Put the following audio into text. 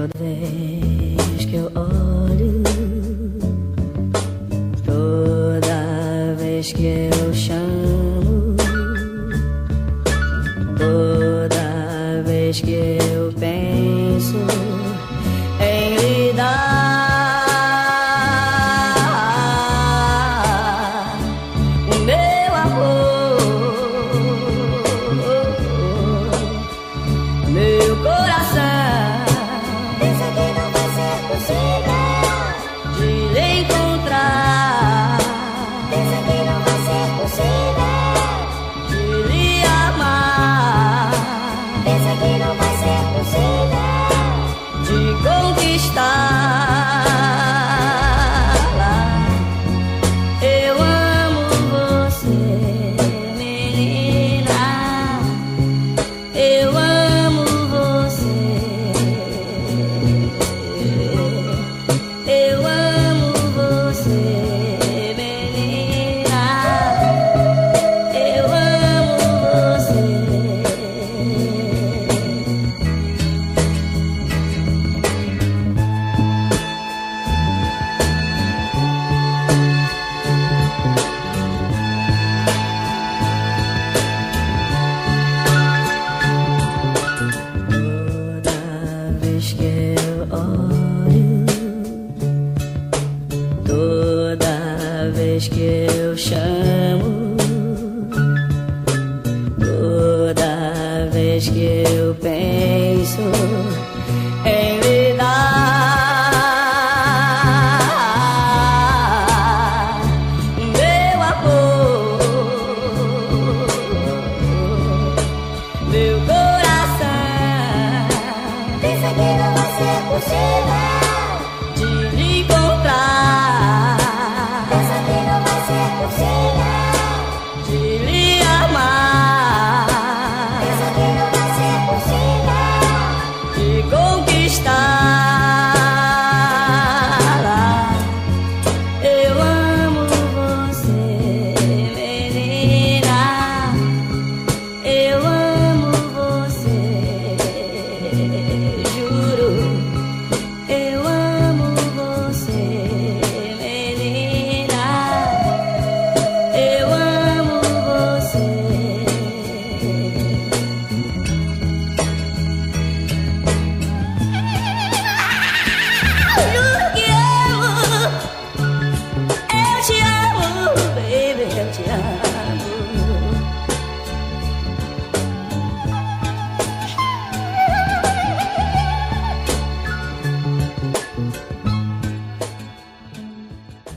Toda vez que eu olho, toda vez que eu chamo, toda vez que eu penso em lhe dar o meu amor, meu coração. está lá. Eu amo você, menina. vez que eu chamo.